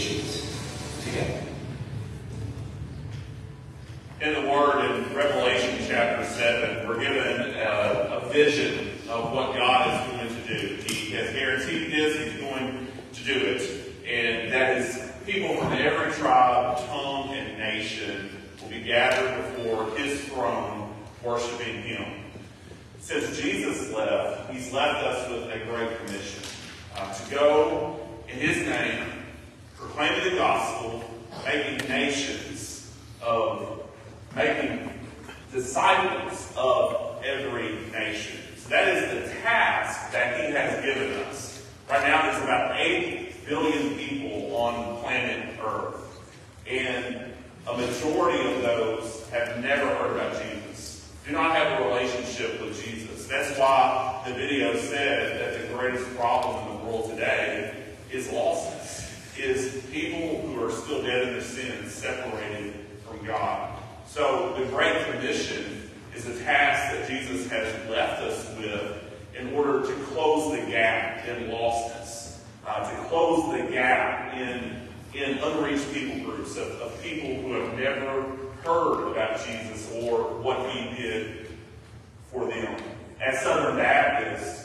together. In the Word, in Revelation chapter 7, we're given a, a vision of what God is going to do. He has guaranteed this, He's going to do it. And that is people from every tribe, tongue, and nation will be gathered before His throne, worshiping Him. Since Jesus left, He's left us with a great commission uh, to go in His name, proclaiming the gospel, making nations of making disciples of every nation. So that is the task that he has given us. Right now, there's about 8 billion people on planet Earth. And a majority of those have never heard about Jesus, do not have a relationship with Jesus. That's why the video said that the greatest problem in the world today is lostness, is people who are still dead in their sins, separated from God. So the Great Commission is a task that Jesus has left us with in order to close the gap in lostness, uh, to close the gap in, in unreached people groups of, of people who have never heard about Jesus or what he did for them. As Southern Baptists,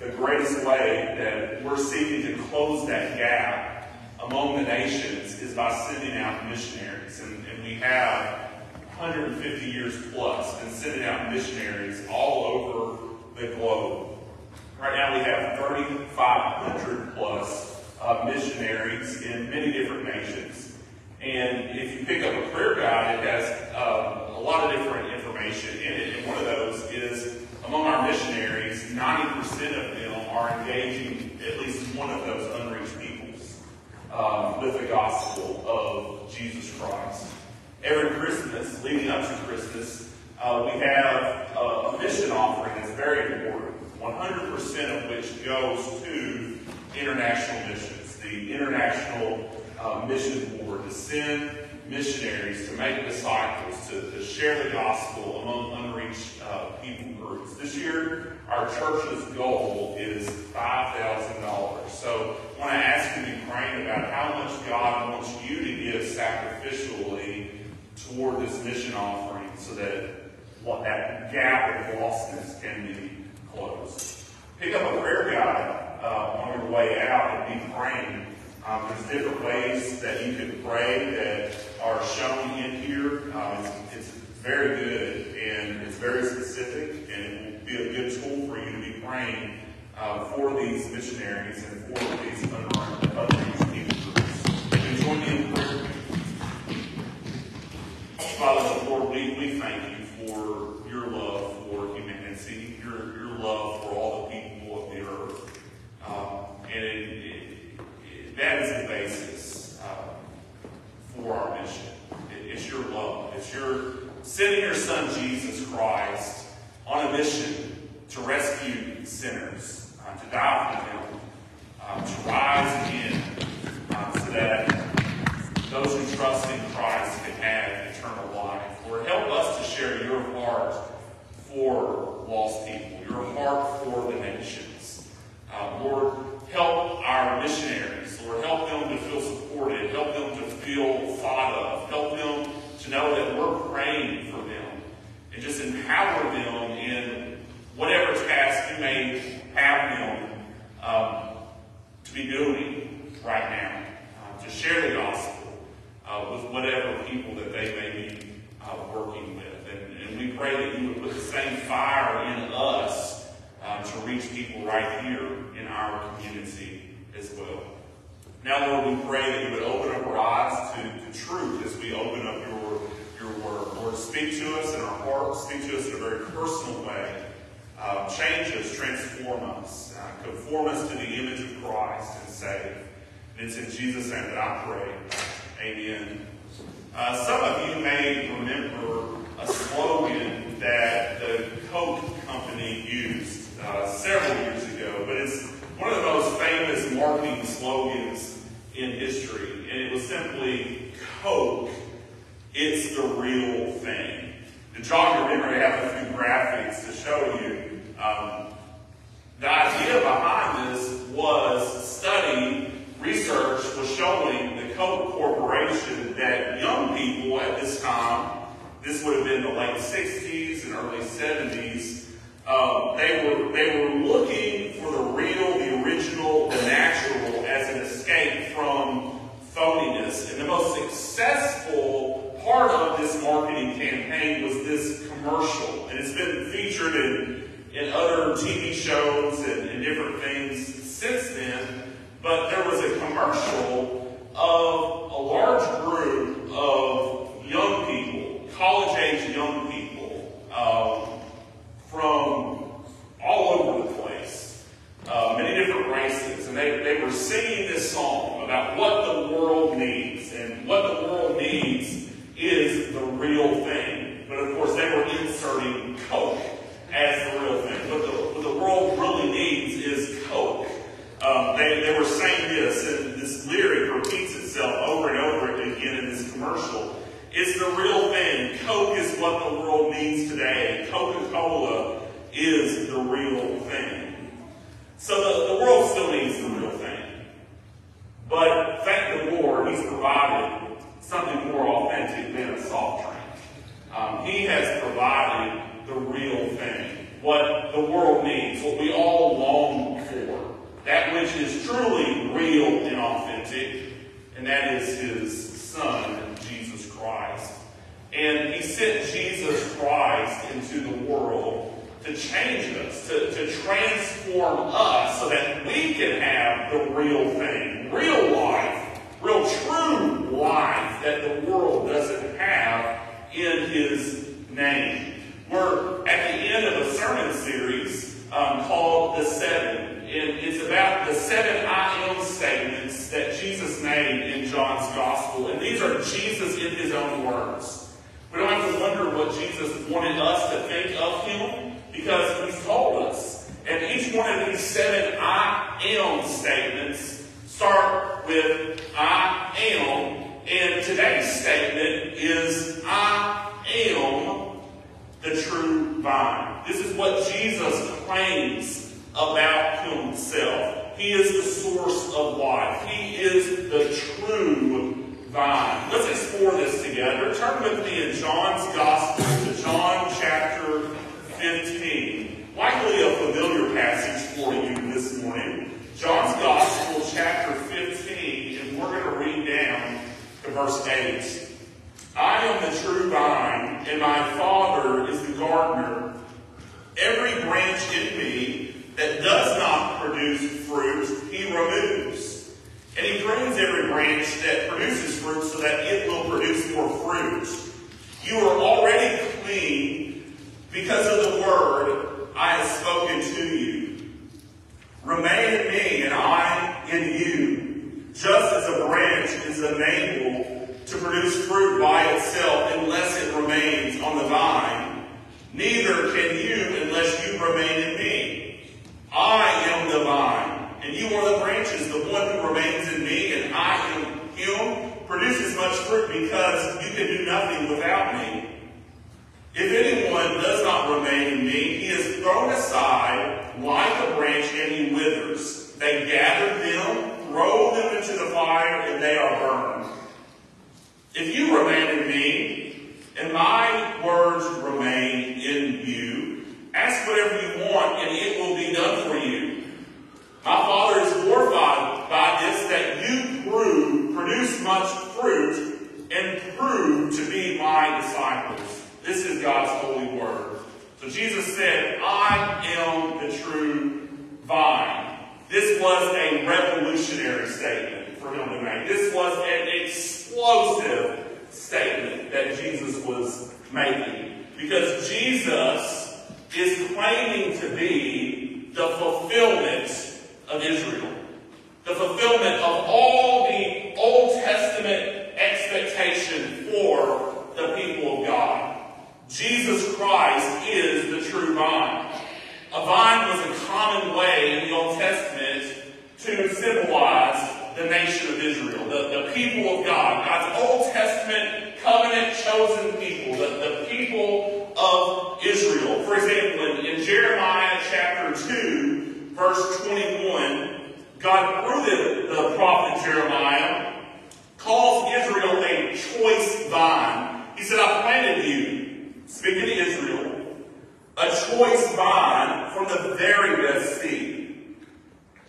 the greatest way that we're seeking to close that gap among the nations is by sending out missionaries. And, and we have 150 years plus been sending out missionaries all over the globe. Right now we have 3,500 plus uh, missionaries in many different nations. And if you pick up a prayer guide, it has um, a lot of different information in it. And one of those is among our missionaries, 90% of them are engaging at least one of those unreached peoples um, with the gospel of Jesus Christ. Every Christmas, leading up to Christmas, uh, we have a, a mission offering that's very important. 100% of which goes to international missions. The International uh, Mission Board to send missionaries to make disciples, to, to share the gospel among unreached uh, people groups. This year, our church's goal is $5,000. So I want to ask you to be praying about how much God wants you to give sacrificially toward this mission offering so that what that gap of lostness can be closed. Pick up a prayer guide uh, on your way out and be praying. Um, there's different ways that you can pray that are shown in here. Um, it's, it's very good and it's very specific and it will be a good tool for you to be praying uh, for these missionaries and for these in prayer. Father, Lord, we, we thank you for your love for humanity, your, your love for all the people of the earth. Um, and it, it, that is for our mission. it's your love. It's your sending your son, Jesus Christ, on a mission to rescue sinners, uh, to die for them, uh, to rise again, uh, so that those who trust in Christ can have eternal life. Lord, help us to share your heart for lost people, your heart for the nations. Uh, Lord, help our missionaries. Lord, help them to feel supported. Help them to feel thought of. Help them to know that we're praying for them. And just empower them in whatever task you may have them um, to be doing right now. Uh, to share the gospel uh, with whatever people that they may be uh, working with. And, and, we pray that you would put the same fire in us uh, to reach people right here in our community as well. Now, Lord, we pray that you would open up our eyes to, to truth as we open up your, your word. Lord, speak to us in our hearts, speak to us in a very personal way. Uh, change us, transform us, uh, conform us to the image of Christ and save. And it's in Jesus' name that I pray. Amen. Uh, some of you may remember a slogan that the Coke company used uh, several years ago, but it's one of the most famous marketing slogans in history, and it was simply Coke, it's the real thing. To jog your memory, I have a few graphics to show you. Um, the idea behind this was study, research was showing the Coke Corporation that young people at this time, this would have been the late 60s and early 70s, um, they were they were looking for the real, the original, the natural as an escape from phoniness. And the most successful part of this marketing campaign was this commercial. And it's been featured in, in other TV shows and, and different things since then. But there was a commercial of a large group of young people, college age young people, um, from all over the place, uh, many different races, and they, they were singing this song about what the world needs, and what the world needs is the real thing. But of course, they were inserting Coke as the real thing. What the, what the world really needs is Coke. Um, they, they were saying this, and this lyric repeats itself over and over again in this commercial. It's the real thing. Coke is what the world needs today. Coca-Cola is the real thing. So the, the world still needs the real thing. But thank the Lord, He's provided something more authentic than a soft drink. Um, he has provided the real thing, what the world needs, what we all long for, that which is truly real and authentic, and that is His Son, Jesus Christ. And He sent Jesus Christ into the world to change us, to, to transform us so that we can have the real thing, real life, real true life that the world doesn't have in His name. We're at the end of a sermon series um, called The Seven. And it's about the seven I am statements that Jesus made in John's Gospel. And these are Jesus in His own words. We don't have to wonder what Jesus wanted us to think of Him because He's told us. And each one of these seven I am statements start with I am. And today's statement is I am the vine. This is what Jesus claims about himself. He is the source of life. He is the true vine. Let's explore this together. Turn with me in John's Gospel to John chapter 15. Likely a familiar passage for you this morning. John's Gospel chapter 15, and we're going to read down to verse 8. I am the true vine, and my Father is the gardener. Every branch in me that does not produce fruit, he removes. And he prunes every branch that produces fruit so that it will produce more fruit. You are already clean because of the word I have spoken to you. Remain in me and I in you, just as a branch is unable to produce fruit by itself unless it remains on the vine. Neither can you unless you remain in me. I am the vine, and you are the branches. The one who remains in me and I in him produces much fruit because you can do nothing without me. If anyone does not remain in me, he is thrown aside like a branch and he withers. They gather them, throw them into the fire, and they are burned. If you remain in me, and my words remain in you, ask whatever you want, and it will be done for you. My Father is glorified by this, that you prove, produce much fruit, and prove to be my disciples. This is God's holy word. So Jesus said, I am the true vine. This was a revolutionary statement for him to make. This was an explosive statement that Jesus was making. Because Jesus is claiming to be the fulfillment of Israel. The fulfillment of all the Old Testament expectation for the people of God. Jesus Christ is the true vine. A vine was a common way in the Old Testament to symbolize the nation of Israel, the, the people of God, God's Old Testament covenant chosen people, the, the people of Israel. For example, in, in Jeremiah chapter 2, verse 21, God, through the, the prophet Jeremiah, calls Israel a choice vine. He said, I planted you, speaking to Israel, a choice vine from the very best seed.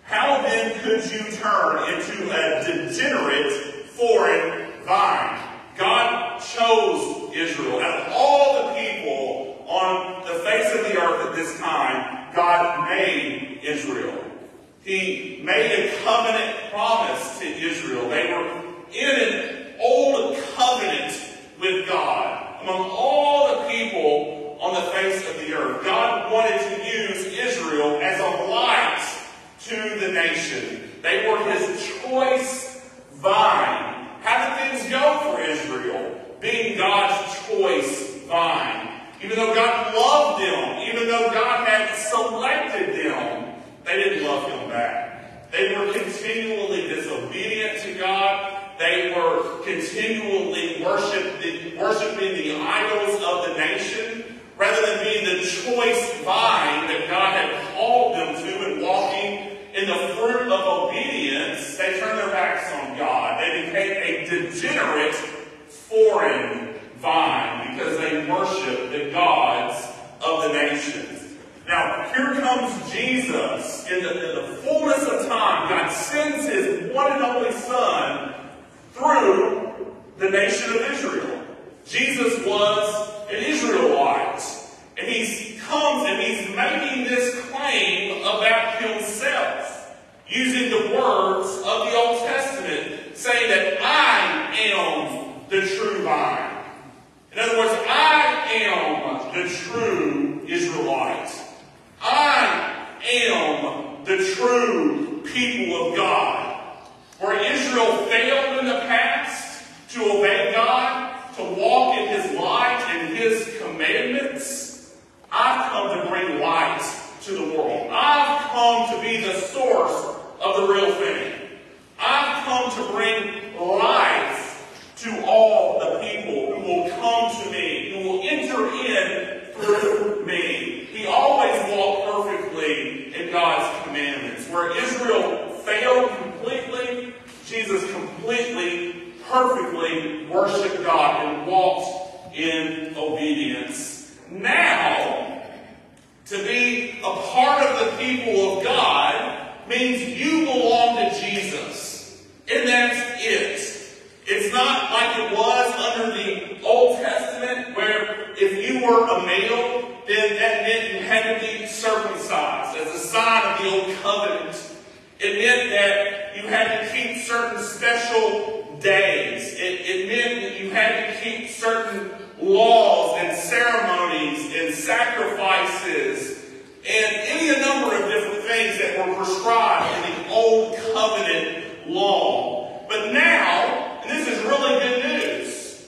How then could you turn into a degenerate foreign vine? God chose Israel. Out of all the people on the face of the earth at this time, God made Israel. He made a covenant promise to Israel. They were in an old covenant with God. Among all the people on the face of the earth, God wanted to use Israel as a light to the nation. They were his choice vine. How did things go for Israel? Being God's choice vine. Even though God loved them, even though God had selected them, they didn't love him back. They were continually disobedient to God. They were continually worshiping, the idols of the nation rather than being the choice vine that God had called them to and walking in the fruit of obedience, they turned their backs on God. They became a degenerate foreign vine because they worshiped the gods of the nations. Now, here comes Jesus in the, in the fullness of time. God sends his one and only Son through the nation of Israel. Jesus was an Israelite. And he comes and he's making this claim about himself, using the words of the Old Testament, saying that I am the true vine. In other words, I am the true Israelite. I am the true people of God. Where Israel failed in the past to obey God, to walk in His light and His commandments, I've come to bring light to the world. I've come to be the source of the real thing. I've come to bring life to all the people who will come to me, who will enter in through me. He always walked perfectly in God's commandments. Where Israel failed completely, Jesus completely, perfectly worshiped God and walked in obedience. Now, to be a part of the people of God means you belong to Jesus. And that's it. It's not like it was under the Old Testament where if you were a male, then that meant you had to be circumcised as a sign of the Old Covenant. It meant that you had to keep certain special days. It, it meant that you had to keep certain laws and ceremonies and sacrifices and any number of different things that were prescribed in the Old Covenant law. But now, and this is really good news,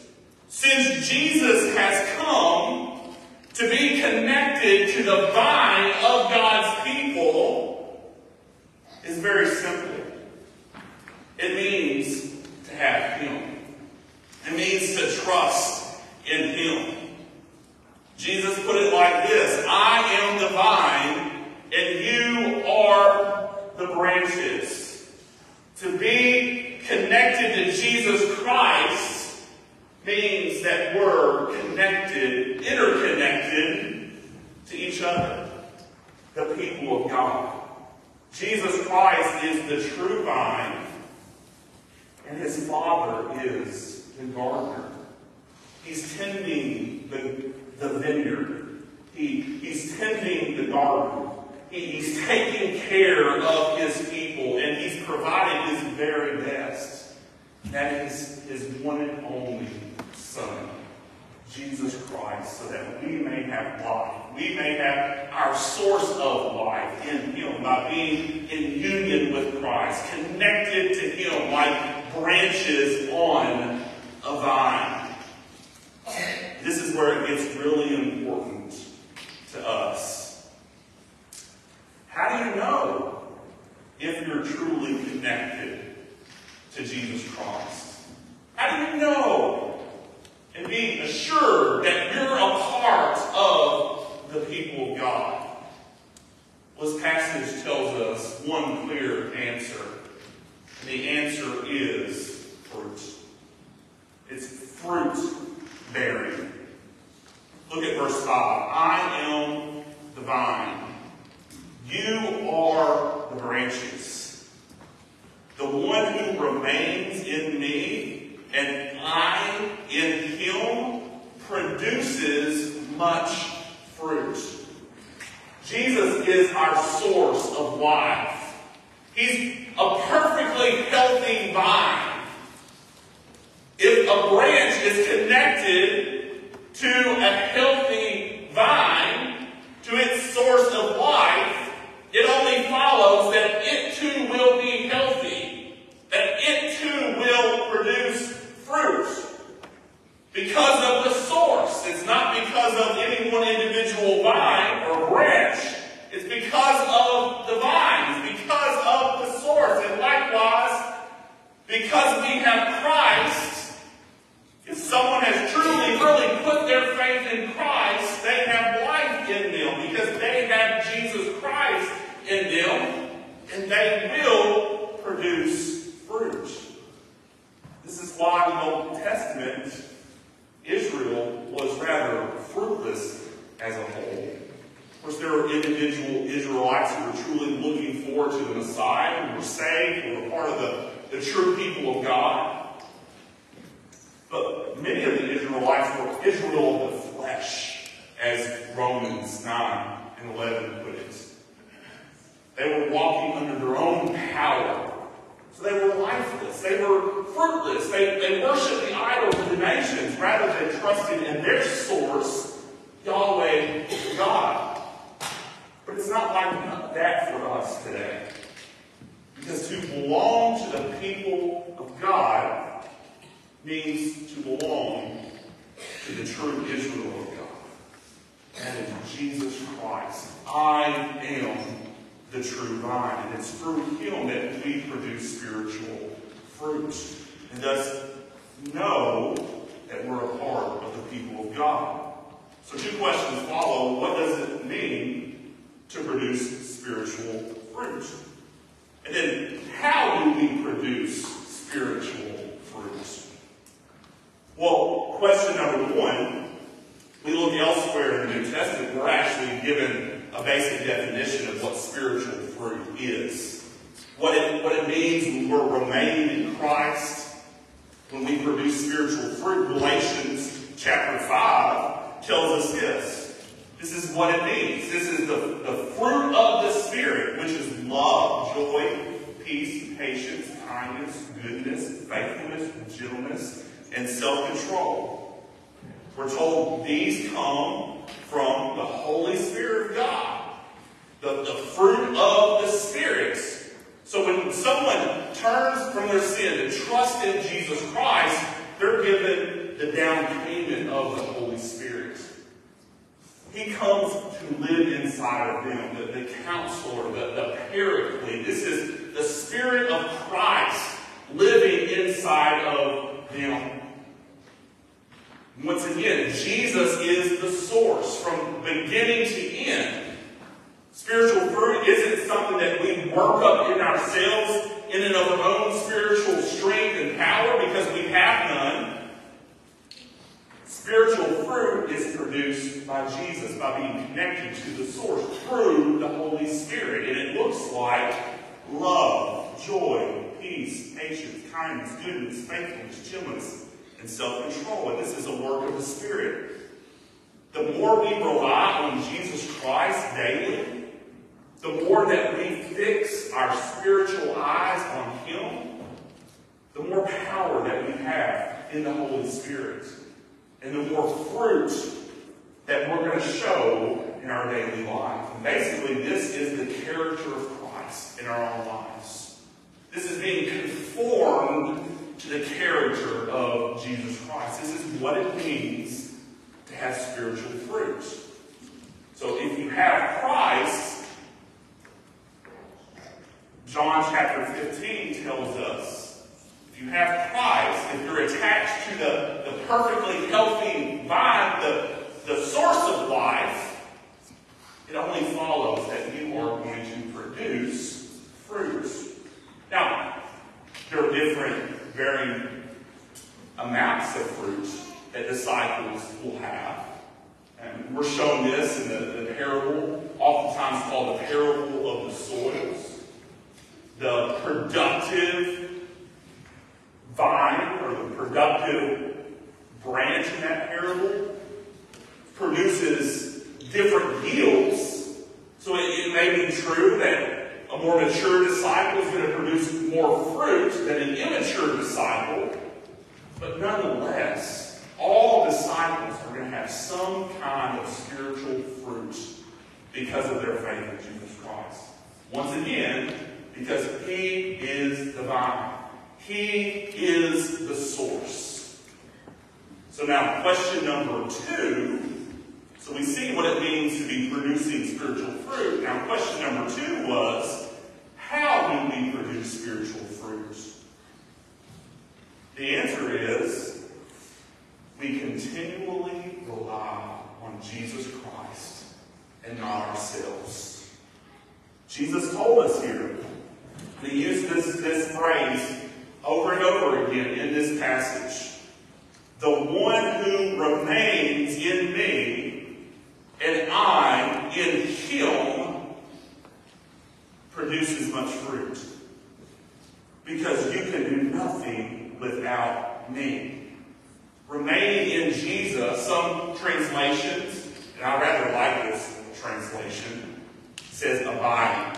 since Jesus has come to be connected to the vine of God's people, is very simple. It means to have Him. It means to trust in Him. Jesus put it like this I am the vine, and you are the branches. To be connected to Jesus Christ means that we're connected, interconnected to each other, the people of God. Jesus Christ is the true vine, and his Father is the gardener. He's tending the, the vineyard. He, he's tending the garden. He, he's taking care of his people, and he's providing his very best. That is his one and only Son, Jesus Christ, so that we may have life. We may have our source of life in him by being in union with Christ, connected to him like branches on a vine. This is where it gets really important to us. How do you know if you're truly connected to Jesus Christ? How do you know and be assured that you're a part of the people of God? Well, this passage tells us one clear answer. And the answer is fruit. It's fruit bearing. Look at verse 5. I am the vine. You are the branches. The one who remains in me and I in him produces much fruit. Jesus is our source of life. He's a perfectly healthy vine. If a branch is connected to a healthy vine, to its source of life, it only follows that it too will be healthy, that it too will produce fruit. Because of the source. It's not because of any one have Christ, if someone has truly, really put their faith in Christ, they have life in them because they have Jesus Christ in them, and they will produce fruit. Why the Old Testament, Israel was rather fruitless as a whole. Of course, there were individual Israelites who were truly looking forward to the Messiah, who were saved, who were part of the, the true people of God. But many of the Israelites were Israel of the flesh, as Romans 9 and 11 put it. They were walking under their own power. So they were lifeless. They were fruitless. They, they worshiped the idols of the nations rather than trusting in their source, Yahweh God. But it's not like that for us today. Because to belong to the people of God means to belong to the true Israel of God. And in Jesus Christ. I am the true vine. And it's through him that we produce spiritual fruit. And thus know that we're a part of the people of God. So two questions follow. What does it mean to produce spiritual fruit? And then how do we produce spiritual fruit? Well, question number one, we look elsewhere in the New Testament, we're actually given a basic definition of what spiritual fruit is. What it, what it means when we're remaining in Christ, when we produce spiritual fruit. Galatians chapter 5 tells us this. This is what it means. This is the, the fruit of the Spirit, which is love, joy, peace, patience, kindness, goodness, faithfulness, gentleness, and self-control. We're told these come from the Holy Spirit of God. The, the fruit of the Spirit. So when someone turns from their sin and trusts in Jesus Christ, they're given the down payment of the Holy Spirit. He comes to live inside of them, the, the counselor, the, the paraclete. This is the Spirit of Christ living inside of them. Once again, Jesus is the source from beginning to end. Spiritual fruit isn't something that we work up in ourselves in and of our own spiritual strength and power because we have none. Spiritual fruit is produced by Jesus, by being connected to the source through the Holy Spirit. And it looks like love, joy, peace, patience, kindness, goodness, faithfulness, gentleness, and self-control. And this is a work of the Spirit. The more we rely on Jesus Christ daily, the more that we fix our spiritual eyes on Him, the more power that we have in the Holy Spirit. And the more fruit that we're going to show in our daily life. And basically, this is the character of Christ in our own lives. This is being conformed to the character of Jesus Christ. This is what it means to have spiritual fruit. So if you have Christ, John chapter 15 tells us, if you have Christ, if you're attached to the, the perfectly healthy vine, the, the source of life, it only follows that you are going to produce fruit. Now, there are different, varying amounts of fruit that disciples will have. And we're shown this in the, the parable, oftentimes called the parable of the soils. The productive vine or the productive branch in that parable produces different yields. So it, it may be true that a more mature disciple is going to produce more fruit than an immature disciple, but nonetheless, all disciples are going to have some kind of spiritual fruit because of their faith in Jesus Christ. Once again, because He is the vine. He is the source. So now, question number two. So we see what it means to be producing spiritual fruit. Now, question number two was, how do we produce spiritual fruit? The answer is we continually rely on Jesus Christ and not ourselves. Jesus told us here, he used this, this phrase over and over again in this passage. The one who remains in me and I in him produces much fruit. Because you can do nothing without me. Remaining in Jesus, some translations, and I rather like this translation, says abiding.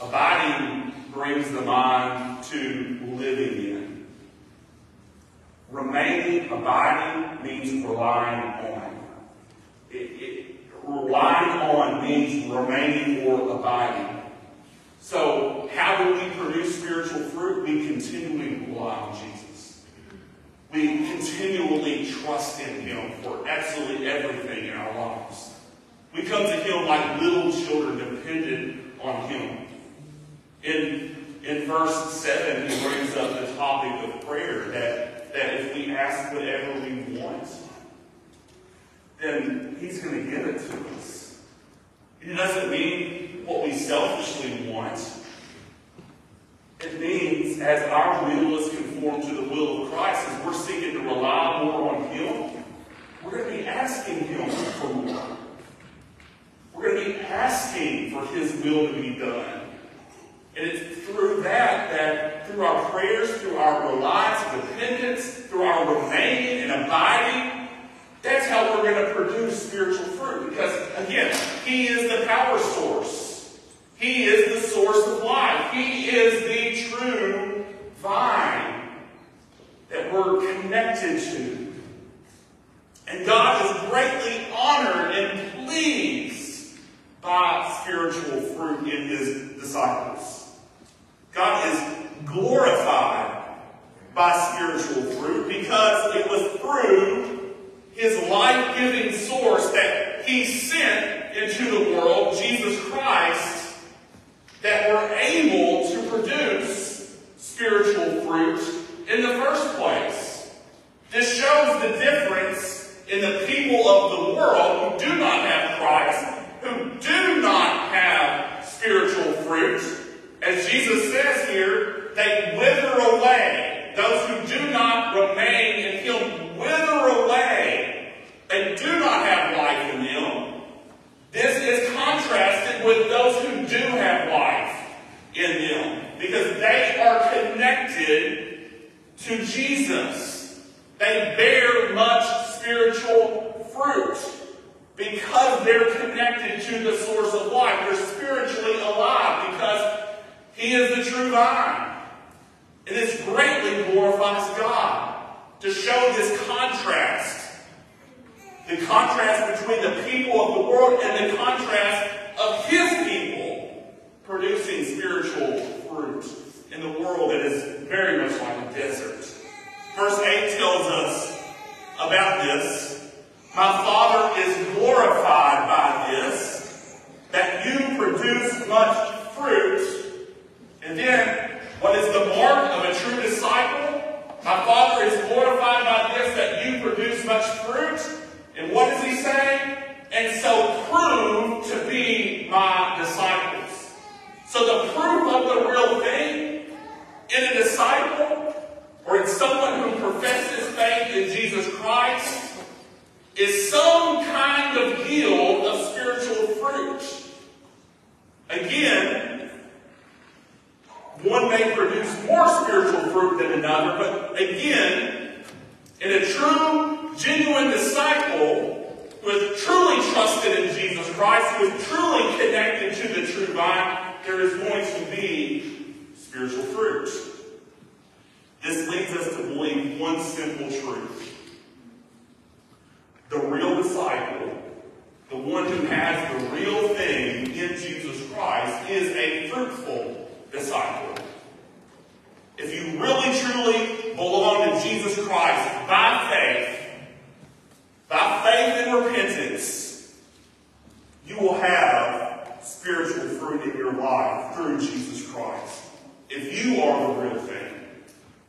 Abiding brings the mind to living in. Remaining, abiding means relying on. It, it, relying on means remaining or abiding. So, how do we produce spiritual fruit? We continually rely on Jesus. We continually trust in Him for absolutely everything in our lives. We come to Him like little children dependent on Him. In, in verse 7, he brings up the topic of prayer that, that if we ask whatever we want, then He's going to give it to us. It doesn't mean what we selfishly want. It means as our will is conformed to the will of Christ, as we're seeking to rely more on Him, we're going to be asking Him for more. We're going to be asking for His will to be done. And it's through that, that through our prayers, through our reliance, dependence, through our remaining and abiding, that's how we're going to produce spiritual fruit. Because, again, He is the power source. He is the source of life. He is the true vine that we're connected to. And God is greatly honored and pleased by spiritual fruit in His disciples. God is glorified by spiritual fruit because it was through his life-giving source that he sent into the world, Jesus Christ, that we're able to produce spiritual fruit in the first place. This shows the difference in the people of the world who do not have Christ, who do not have As Jesus says here, they wither away. Those who do not remain in Him wither away and do not have life in them. This is contrasted with those who do have life in them because they are connected to Jesus. They bear much spiritual fruit because they're connected to the source of life. They're spiritually alive because He is the true vine. And this greatly glorifies God to show this contrast. The contrast between the people of the world and the contrast of His people producing spiritual fruit in the world that is very much like a desert. Verse 8 tells us about this. My Father is glorified by this, that you produce much fruit. And then, what is the mark of a true disciple? My Father is glorified by this, that you produce much fruit. And what does he say? And so prove to be my disciples. So the proof of the real thing in a disciple or in someone who professes faith in Jesus Christ is some kind of yield of spiritual fruit. Again, one may produce more spiritual fruit than another, but again, in a true, genuine disciple who has truly trusted in Jesus Christ, who is truly connected to the true vine, there is going to be spiritual fruit. This leads us to believe one simple truth. The real disciple, the one who has the real thing in Jesus Christ, is a fruitful disciple. If you really truly belong to Jesus Christ by faith, by faith and repentance, you will have spiritual fruit in your life through Jesus Christ. If you are the real thing.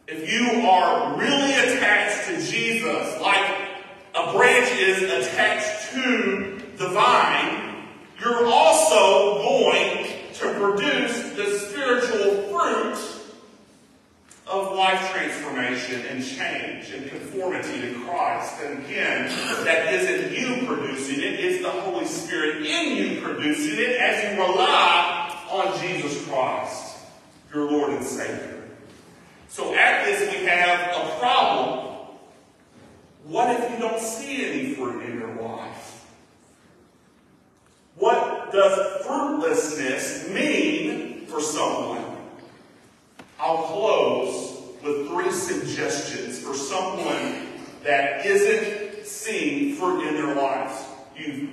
If you are really attached to Jesus, like a branch is attached to the vine, you're also going to produce the spiritual fruit of life transformation and change and conformity to Christ. And again, that isn't you producing it, it's the Holy Spirit in you producing it as you rely on Jesus Christ, your Lord and Savior. So at this, we have a problem. What if you don't see any fruit in your life? What does fruitlessness mean for someone? I'll close with three suggestions for someone that isn't seeing fruit in their lives. You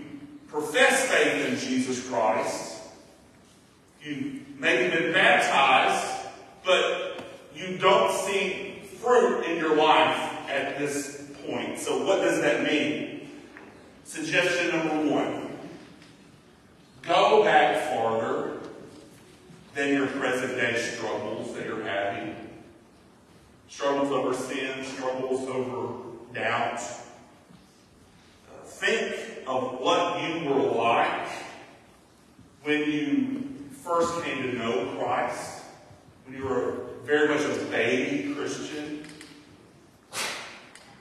profess faith in Jesus Christ. You maybe been baptized, but you don't see fruit in your life at this point. So what does that mean? Suggestion number one. Go back farther your present day struggles that you're having. Struggles over sin, struggles over doubt. Uh, think of what you were like when you first came to know Christ, when you were very much a baby Christian.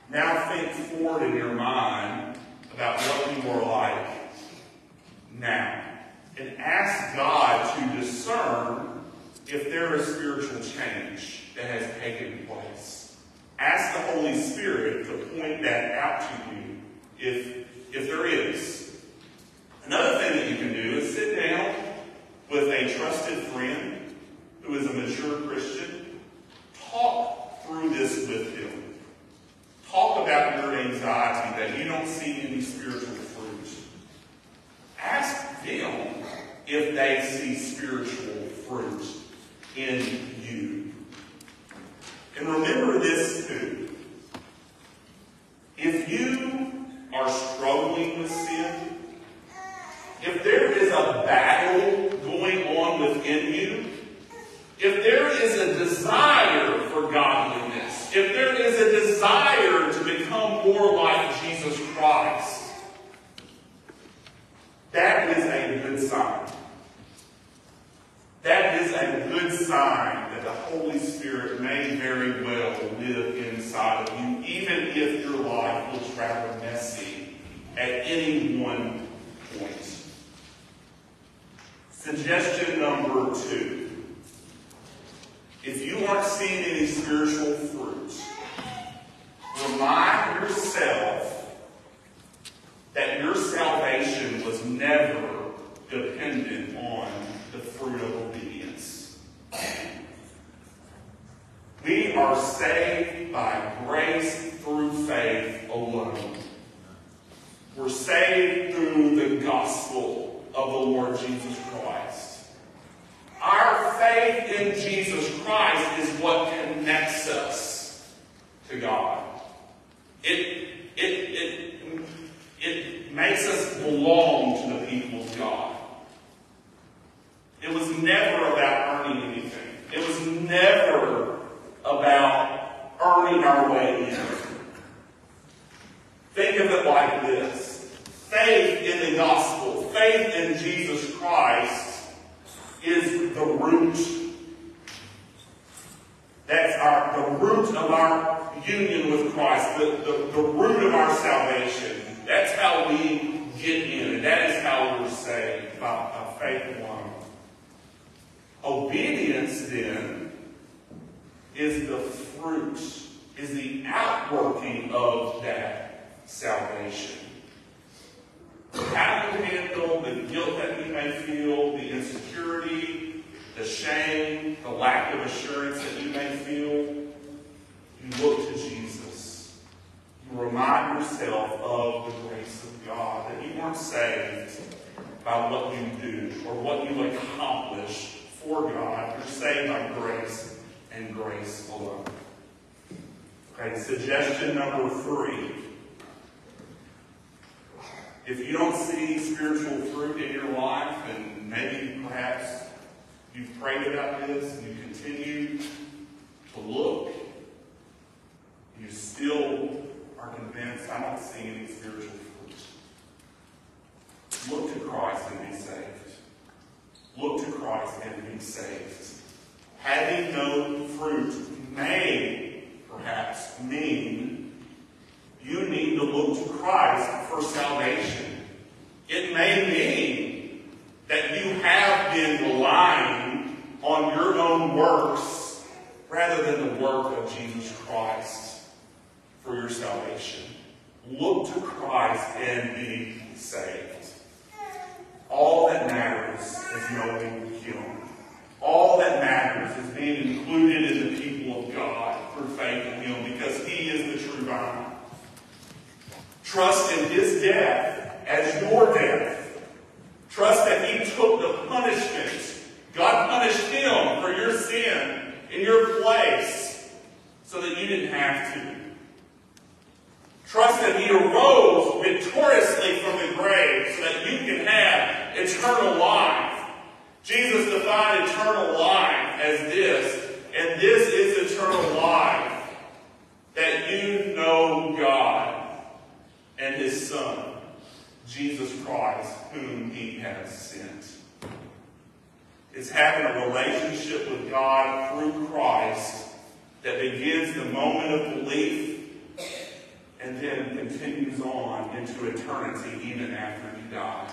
Now think forward in your mind about what you were like now. And ask God to discern if there is spiritual change that has taken place. Ask the Holy Spirit to point that out to you if, if there is. Another thing that you can do is sit down with a trusted friend who is a mature Christian. Talk through this with him. Talk about your anxiety that you don't see any spiritual fruit. Ask them if they see spiritual fruit in you. And remember this too. If you are struggling with sin, if there is a battle going on within you, if there is a desire for godliness, if there is a desire to become more like Jesus Christ, that is a good sign. That is a good sign that the Holy Spirit may very well live inside of you, even if your life looks rather messy at any one point. Suggestion number two. Seeing any spiritual fruit, remind yourself that your salvation was never dependent on the fruit of obedience. We are saved by grace through faith alone. We're saved through the gospel of the Lord Jesus Christ. Faith in Jesus Christ is what connects us to God. It, it, it, it makes us belong to the people of God. It was never about earning anything. It was never about earning our way in. Think of it like this. Faith in the gospel, faith in Jesus Christ is the root. That's our the root of our union with Christ, the, the, the root of our salvation. That's how we get in, and that is how we're saved by, by faith alone. Obedience, then, is the fruit, is the outworking of that salvation. How you handle the guilt that you may feel, the insecurity, lack of assurance that you may feel, you look to Jesus. You remind yourself of the grace of God, that you weren't saved by what you do or what you accomplish for God. You're saved by grace and grace alone. Okay, suggestion number three. If you don't see spiritual fruit in your life, and maybe perhaps you've prayed about this and you continue to look, you still are convinced I'm not seeing any spiritual fruit. Look to Christ and be saved. Look to Christ and be saved. Having no fruit may perhaps mean you need to look to Christ for salvation. It may mean that you have been relying on your own works rather than the work of Jesus Christ for your salvation. Look to Christ and be saved. All that matters is knowing Him. All that matters is being included in the people of God through faith in Him because He is the true vine. Trust in His death as your death. Trust that He took the punishment. God punished Him for your sin in your place so that you didn't have to. Trust that He arose victoriously from the grave so that you can have eternal life. Jesus defined eternal life as this, and this is eternal life that you know God and His Son, Jesus Christ, whom He has sent. It's having a relationship with God through Christ that begins the moment of belief and then continues on into eternity even after you die.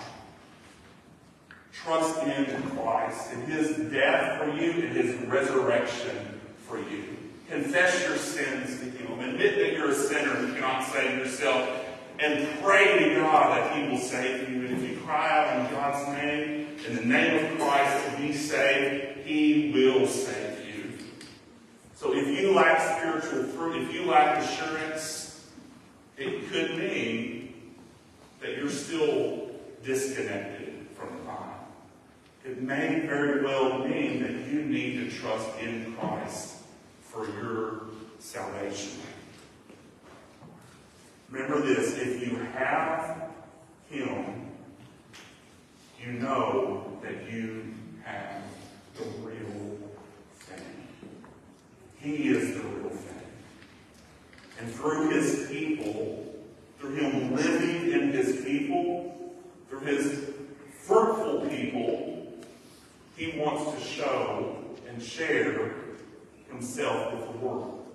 Trust in Christ, in His death for you, and His resurrection for you. Confess your sins to Him. Admit that you're a sinner who cannot save yourself, and pray to God that He will save you. And if you cry out in God's name, in the name of Christ, to be saved, He will save you. So if you lack spiritual fruit, if you lack assurance, it could mean that you're still disconnected from God. It may very well mean that you need to trust in Christ for your salvation. Remember this if you have Him, you know that you have the real thing. He is the real thing. And through His people, through Him living in His people, through His fruitful people, He wants to show and share Himself with the world.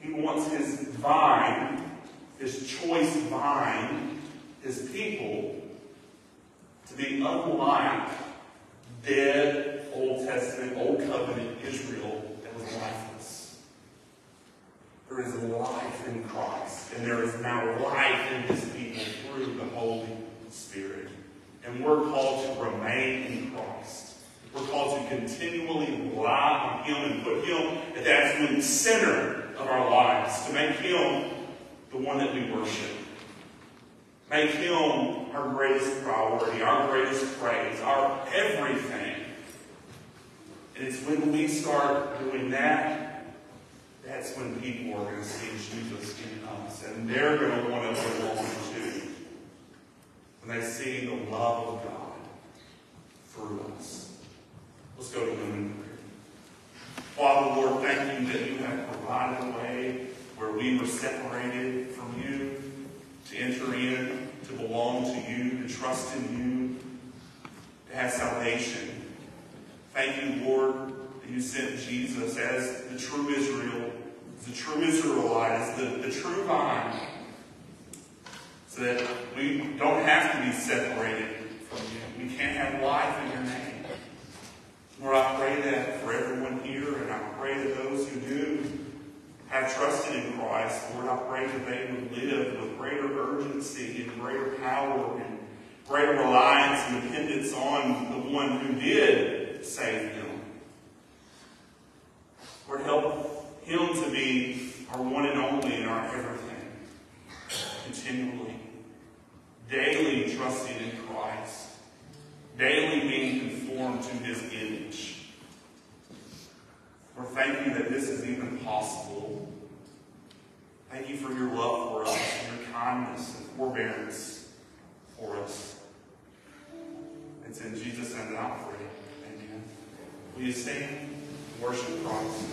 He wants His vine, His choice vine, His people, to be unlike dead Old Testament, Old Covenant Israel that was lifeless. There is life in Christ, and there is now life in His people through the Holy Spirit. And we're called to remain in Christ. We're called to continually rely on Him and put Him at the absolute center of our lives, to make Him the one that we worship. Make Him our greatest priority, our greatest praise, our everything. And it's when we start doing that, that's when people are going to see Jesus in us. And they're going to want to belong too. When they see the love of God through us. Let's go to in prayer. Father, Lord, thank you that you have provided a way where we were separated from you to enter in, to belong to you, to trust in you, to have salvation. Thank you, Lord, that you sent Jesus as the true Israel, as the true Israelite, as the, the true vine, so that we don't have to be separated from you. We can't have life in your name. Lord, I pray that for everyone here, and I pray that those who do have trusted in Christ, Lord, I pray that they would live with greater urgency and greater power and greater reliance and dependence on the one who did save them. Lord, help him to be our one and only and our everything, continually, daily trusting in Christ, daily being conformed to his image. Lord, thank you that this is even possible. Thank you for your love for us and your kindness and forbearance for us. It's in Jesus' name that I pray. Amen. Will you and worship Christ?